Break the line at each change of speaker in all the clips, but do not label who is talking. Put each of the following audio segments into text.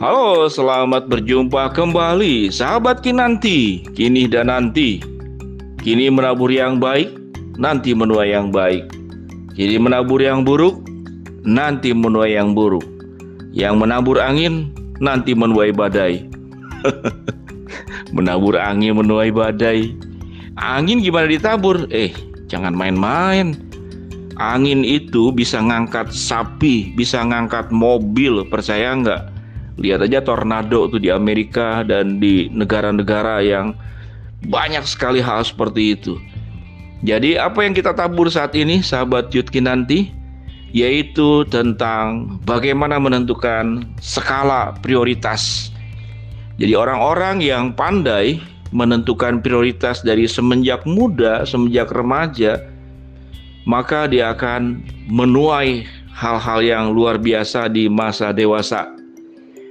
Halo, selamat berjumpa kembali sahabat Kinanti, kini dan nanti. Kini menabur yang baik, nanti menuai yang baik. Kini menabur yang buruk, nanti menuai yang buruk. Yang menabur angin, nanti menuai badai. menabur angin menuai badai. Angin gimana ditabur? Eh, jangan main-main. Angin itu bisa ngangkat sapi, bisa ngangkat mobil, percaya nggak? Lihat aja tornado tuh di Amerika dan di negara-negara yang banyak sekali hal seperti itu. Jadi apa yang kita tabur saat ini sahabat Yudki nanti yaitu tentang bagaimana menentukan skala prioritas. Jadi orang-orang yang pandai menentukan prioritas dari semenjak muda, semenjak remaja, maka dia akan menuai hal-hal yang luar biasa di masa dewasa.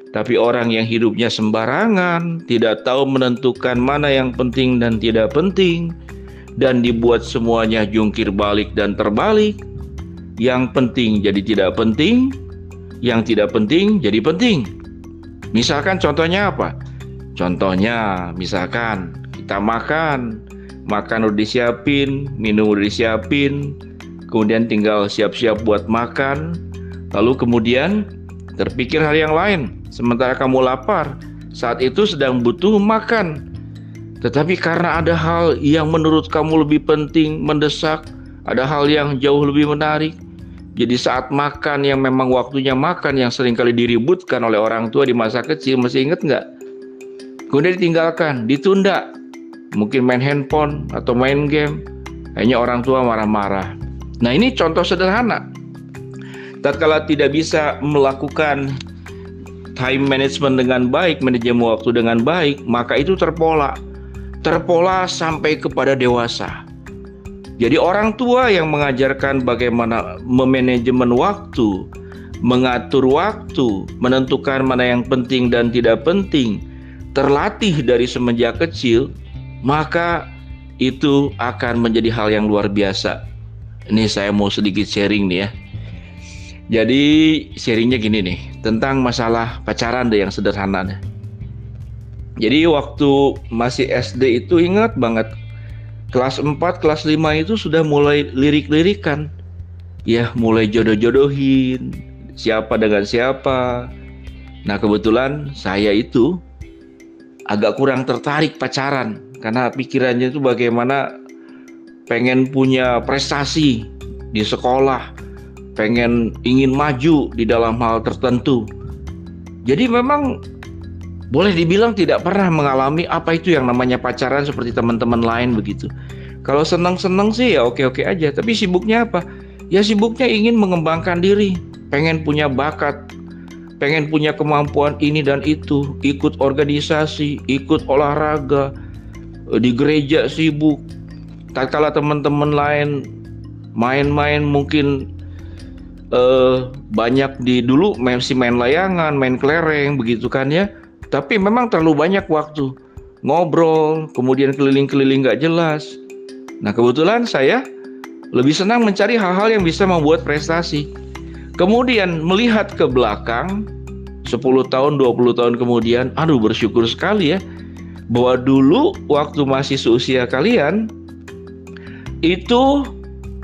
Tapi orang yang hidupnya sembarangan, tidak tahu menentukan mana yang penting dan tidak penting, dan dibuat semuanya jungkir balik dan terbalik. Yang penting jadi tidak penting, yang tidak penting jadi penting. Misalkan contohnya apa? Contohnya misalkan kita makan, makan udah disiapin, minum udah disiapin, kemudian tinggal siap-siap buat makan, lalu kemudian terpikir hal yang lain Sementara kamu lapar, saat itu sedang butuh makan. Tetapi karena ada hal yang menurut kamu lebih penting, mendesak, ada hal yang jauh lebih menarik. Jadi saat makan yang memang waktunya makan yang sering kali diributkan oleh orang tua di masa kecil, masih ingat nggak? Kemudian ditinggalkan, ditunda. Mungkin main handphone atau main game. Hanya orang tua marah-marah. Nah ini contoh sederhana. Tatkala tidak bisa melakukan time management dengan baik, manajemen waktu dengan baik, maka itu terpola. Terpola sampai kepada dewasa. Jadi orang tua yang mengajarkan bagaimana memanajemen waktu, mengatur waktu, menentukan mana yang penting dan tidak penting, terlatih dari semenjak kecil, maka itu akan menjadi hal yang luar biasa. Ini saya mau sedikit sharing nih ya. Jadi sharingnya gini nih tentang masalah pacaran deh yang sederhana deh. Jadi waktu masih SD itu ingat banget kelas 4, kelas 5 itu sudah mulai lirik-lirikan. Ya, mulai jodoh-jodohin siapa dengan siapa. Nah, kebetulan saya itu agak kurang tertarik pacaran karena pikirannya itu bagaimana pengen punya prestasi di sekolah pengen ingin maju di dalam hal tertentu. Jadi memang boleh dibilang tidak pernah mengalami apa itu yang namanya pacaran seperti teman-teman lain begitu. Kalau senang-senang sih ya oke-oke aja, tapi sibuknya apa? Ya sibuknya ingin mengembangkan diri, pengen punya bakat, pengen punya kemampuan ini dan itu, ikut organisasi, ikut olahraga, di gereja sibuk. Tak kala teman-teman lain main-main mungkin uh, banyak di dulu masih main layangan, main kelereng begitu kan ya. Tapi memang terlalu banyak waktu ngobrol, kemudian keliling-keliling gak jelas. Nah kebetulan saya lebih senang mencari hal-hal yang bisa membuat prestasi. Kemudian melihat ke belakang 10 tahun, 20 tahun kemudian, aduh bersyukur sekali ya bahwa dulu waktu masih seusia kalian itu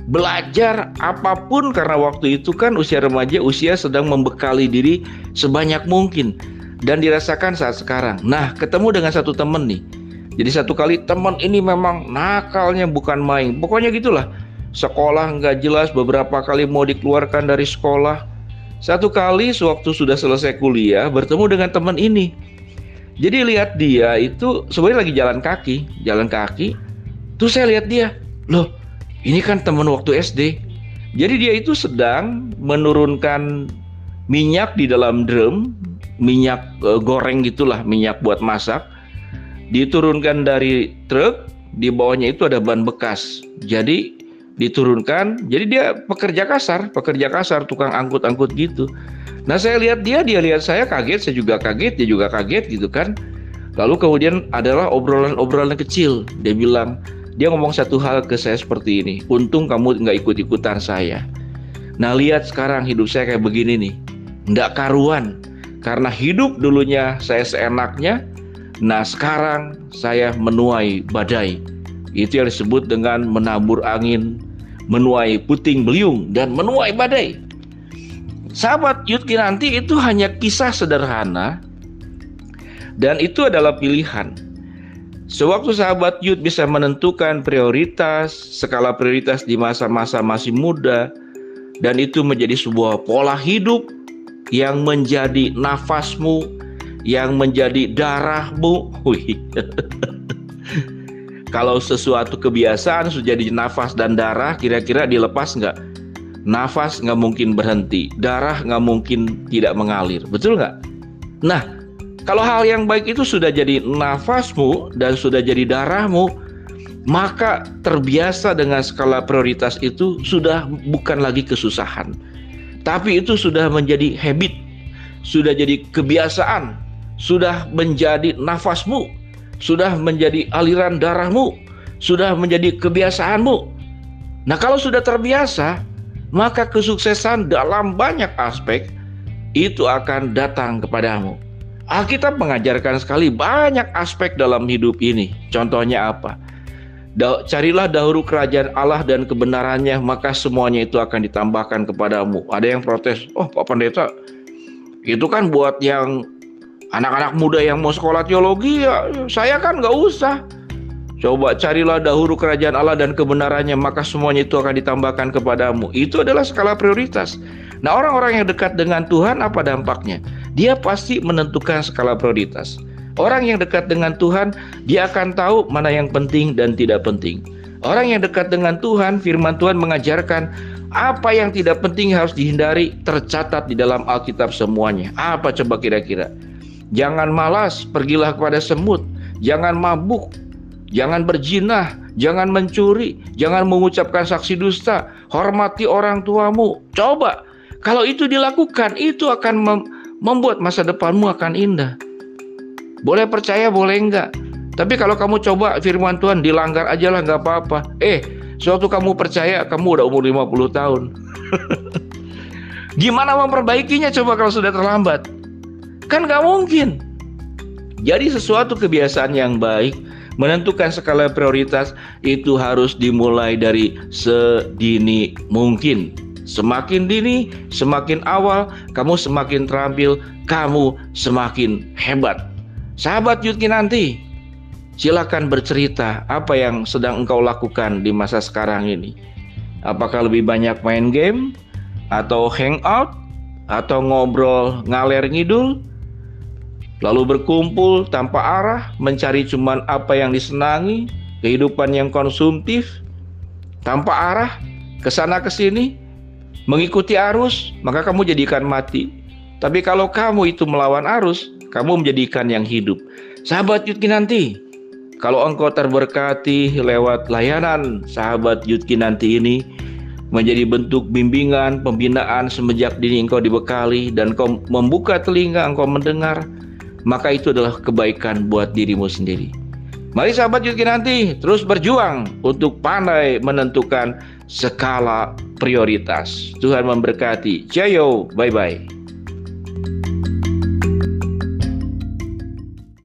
belajar apa pun karena waktu itu kan usia remaja usia sedang membekali diri sebanyak mungkin dan dirasakan saat sekarang. Nah, ketemu dengan satu temen nih. Jadi satu kali teman ini memang nakalnya bukan main. Pokoknya gitulah. Sekolah nggak jelas beberapa kali mau dikeluarkan dari sekolah. Satu kali sewaktu sudah selesai kuliah bertemu dengan teman ini. Jadi lihat dia itu sebenarnya lagi jalan kaki, jalan kaki. Tuh saya lihat dia, loh ini kan teman waktu SD. Jadi dia itu sedang menurunkan minyak di dalam drum, minyak e, goreng gitulah, minyak buat masak. Diturunkan dari truk, di bawahnya itu ada ban bekas. Jadi diturunkan, jadi dia pekerja kasar, pekerja kasar, tukang angkut-angkut gitu. Nah saya lihat dia, dia lihat saya kaget, saya juga kaget, dia juga kaget gitu kan. Lalu kemudian adalah obrolan-obrolan kecil. Dia bilang, dia ngomong satu hal ke saya seperti ini. Untung kamu nggak ikut-ikutan saya. Nah lihat sekarang hidup saya kayak begini nih. Nggak karuan. Karena hidup dulunya saya seenaknya, nah sekarang saya menuai badai. Itu yang disebut dengan menabur angin, menuai puting beliung, dan menuai badai. Sahabat Yudki nanti itu hanya kisah sederhana dan itu adalah pilihan. Sewaktu sahabat Yud bisa menentukan prioritas, skala prioritas di masa-masa masih muda, dan itu menjadi sebuah pola hidup yang menjadi nafasmu, yang menjadi darahmu. Kalau sesuatu kebiasaan sudah jadi nafas dan darah, kira-kira dilepas nggak? Nafas nggak mungkin berhenti, darah nggak mungkin tidak mengalir, betul nggak? Nah, kalau hal yang baik itu sudah jadi nafasmu dan sudah jadi darahmu, maka terbiasa dengan skala prioritas itu sudah bukan lagi kesusahan. Tapi itu sudah menjadi habit, sudah jadi kebiasaan, sudah menjadi nafasmu, sudah menjadi aliran darahmu, sudah menjadi kebiasaanmu. Nah, kalau sudah terbiasa, maka kesuksesan dalam banyak aspek itu akan datang kepadamu. Alkitab mengajarkan sekali banyak aspek dalam hidup ini. Contohnya apa? Carilah dahulu kerajaan Allah dan kebenarannya, maka semuanya itu akan ditambahkan kepadamu. Ada yang protes, oh Pak Pendeta, itu kan buat yang anak-anak muda yang mau sekolah teologi, ya saya kan nggak usah. Coba carilah dahulu kerajaan Allah dan kebenarannya, maka semuanya itu akan ditambahkan kepadamu. Itu adalah skala prioritas. Nah, orang-orang yang dekat dengan Tuhan, apa dampaknya? Dia pasti menentukan skala prioritas. Orang yang dekat dengan Tuhan, dia akan tahu mana yang penting dan tidak penting. Orang yang dekat dengan Tuhan, firman Tuhan mengajarkan apa yang tidak penting harus dihindari, tercatat di dalam Alkitab semuanya. Apa coba kira-kira? Jangan malas, pergilah kepada semut. Jangan mabuk, jangan berjinah, jangan mencuri, jangan mengucapkan saksi dusta, hormati orang tuamu. Coba, kalau itu dilakukan, itu akan membuat masa depanmu akan indah. Boleh percaya, boleh enggak. Tapi kalau kamu coba firman Tuhan dilanggar aja lah nggak apa-apa. Eh, suatu kamu percaya kamu udah umur 50 tahun. Gimana memperbaikinya coba kalau sudah terlambat? Kan nggak mungkin. Jadi sesuatu kebiasaan yang baik menentukan skala prioritas itu harus dimulai dari sedini mungkin. Semakin dini, semakin awal, kamu semakin terampil, kamu semakin hebat. Sahabat Yudki nanti, silakan bercerita apa yang sedang engkau lakukan di masa sekarang ini. Apakah lebih banyak main game, atau hangout, atau ngobrol ngaler ngidul, lalu berkumpul tanpa arah, mencari cuman apa yang disenangi, kehidupan yang konsumtif, tanpa arah, ke sana ke sini, mengikuti arus, maka kamu jadikan mati. Tapi kalau kamu itu melawan arus, kamu menjadikan yang hidup. Sahabat Yudki nanti, kalau engkau terberkati lewat layanan sahabat Yudki nanti ini, menjadi bentuk bimbingan, pembinaan semenjak dini engkau dibekali dan engkau membuka telinga engkau mendengar, maka itu adalah kebaikan buat dirimu sendiri. Mari sahabat Yudki nanti terus berjuang untuk pandai menentukan skala prioritas. Tuhan memberkati. Jayo, bye-bye.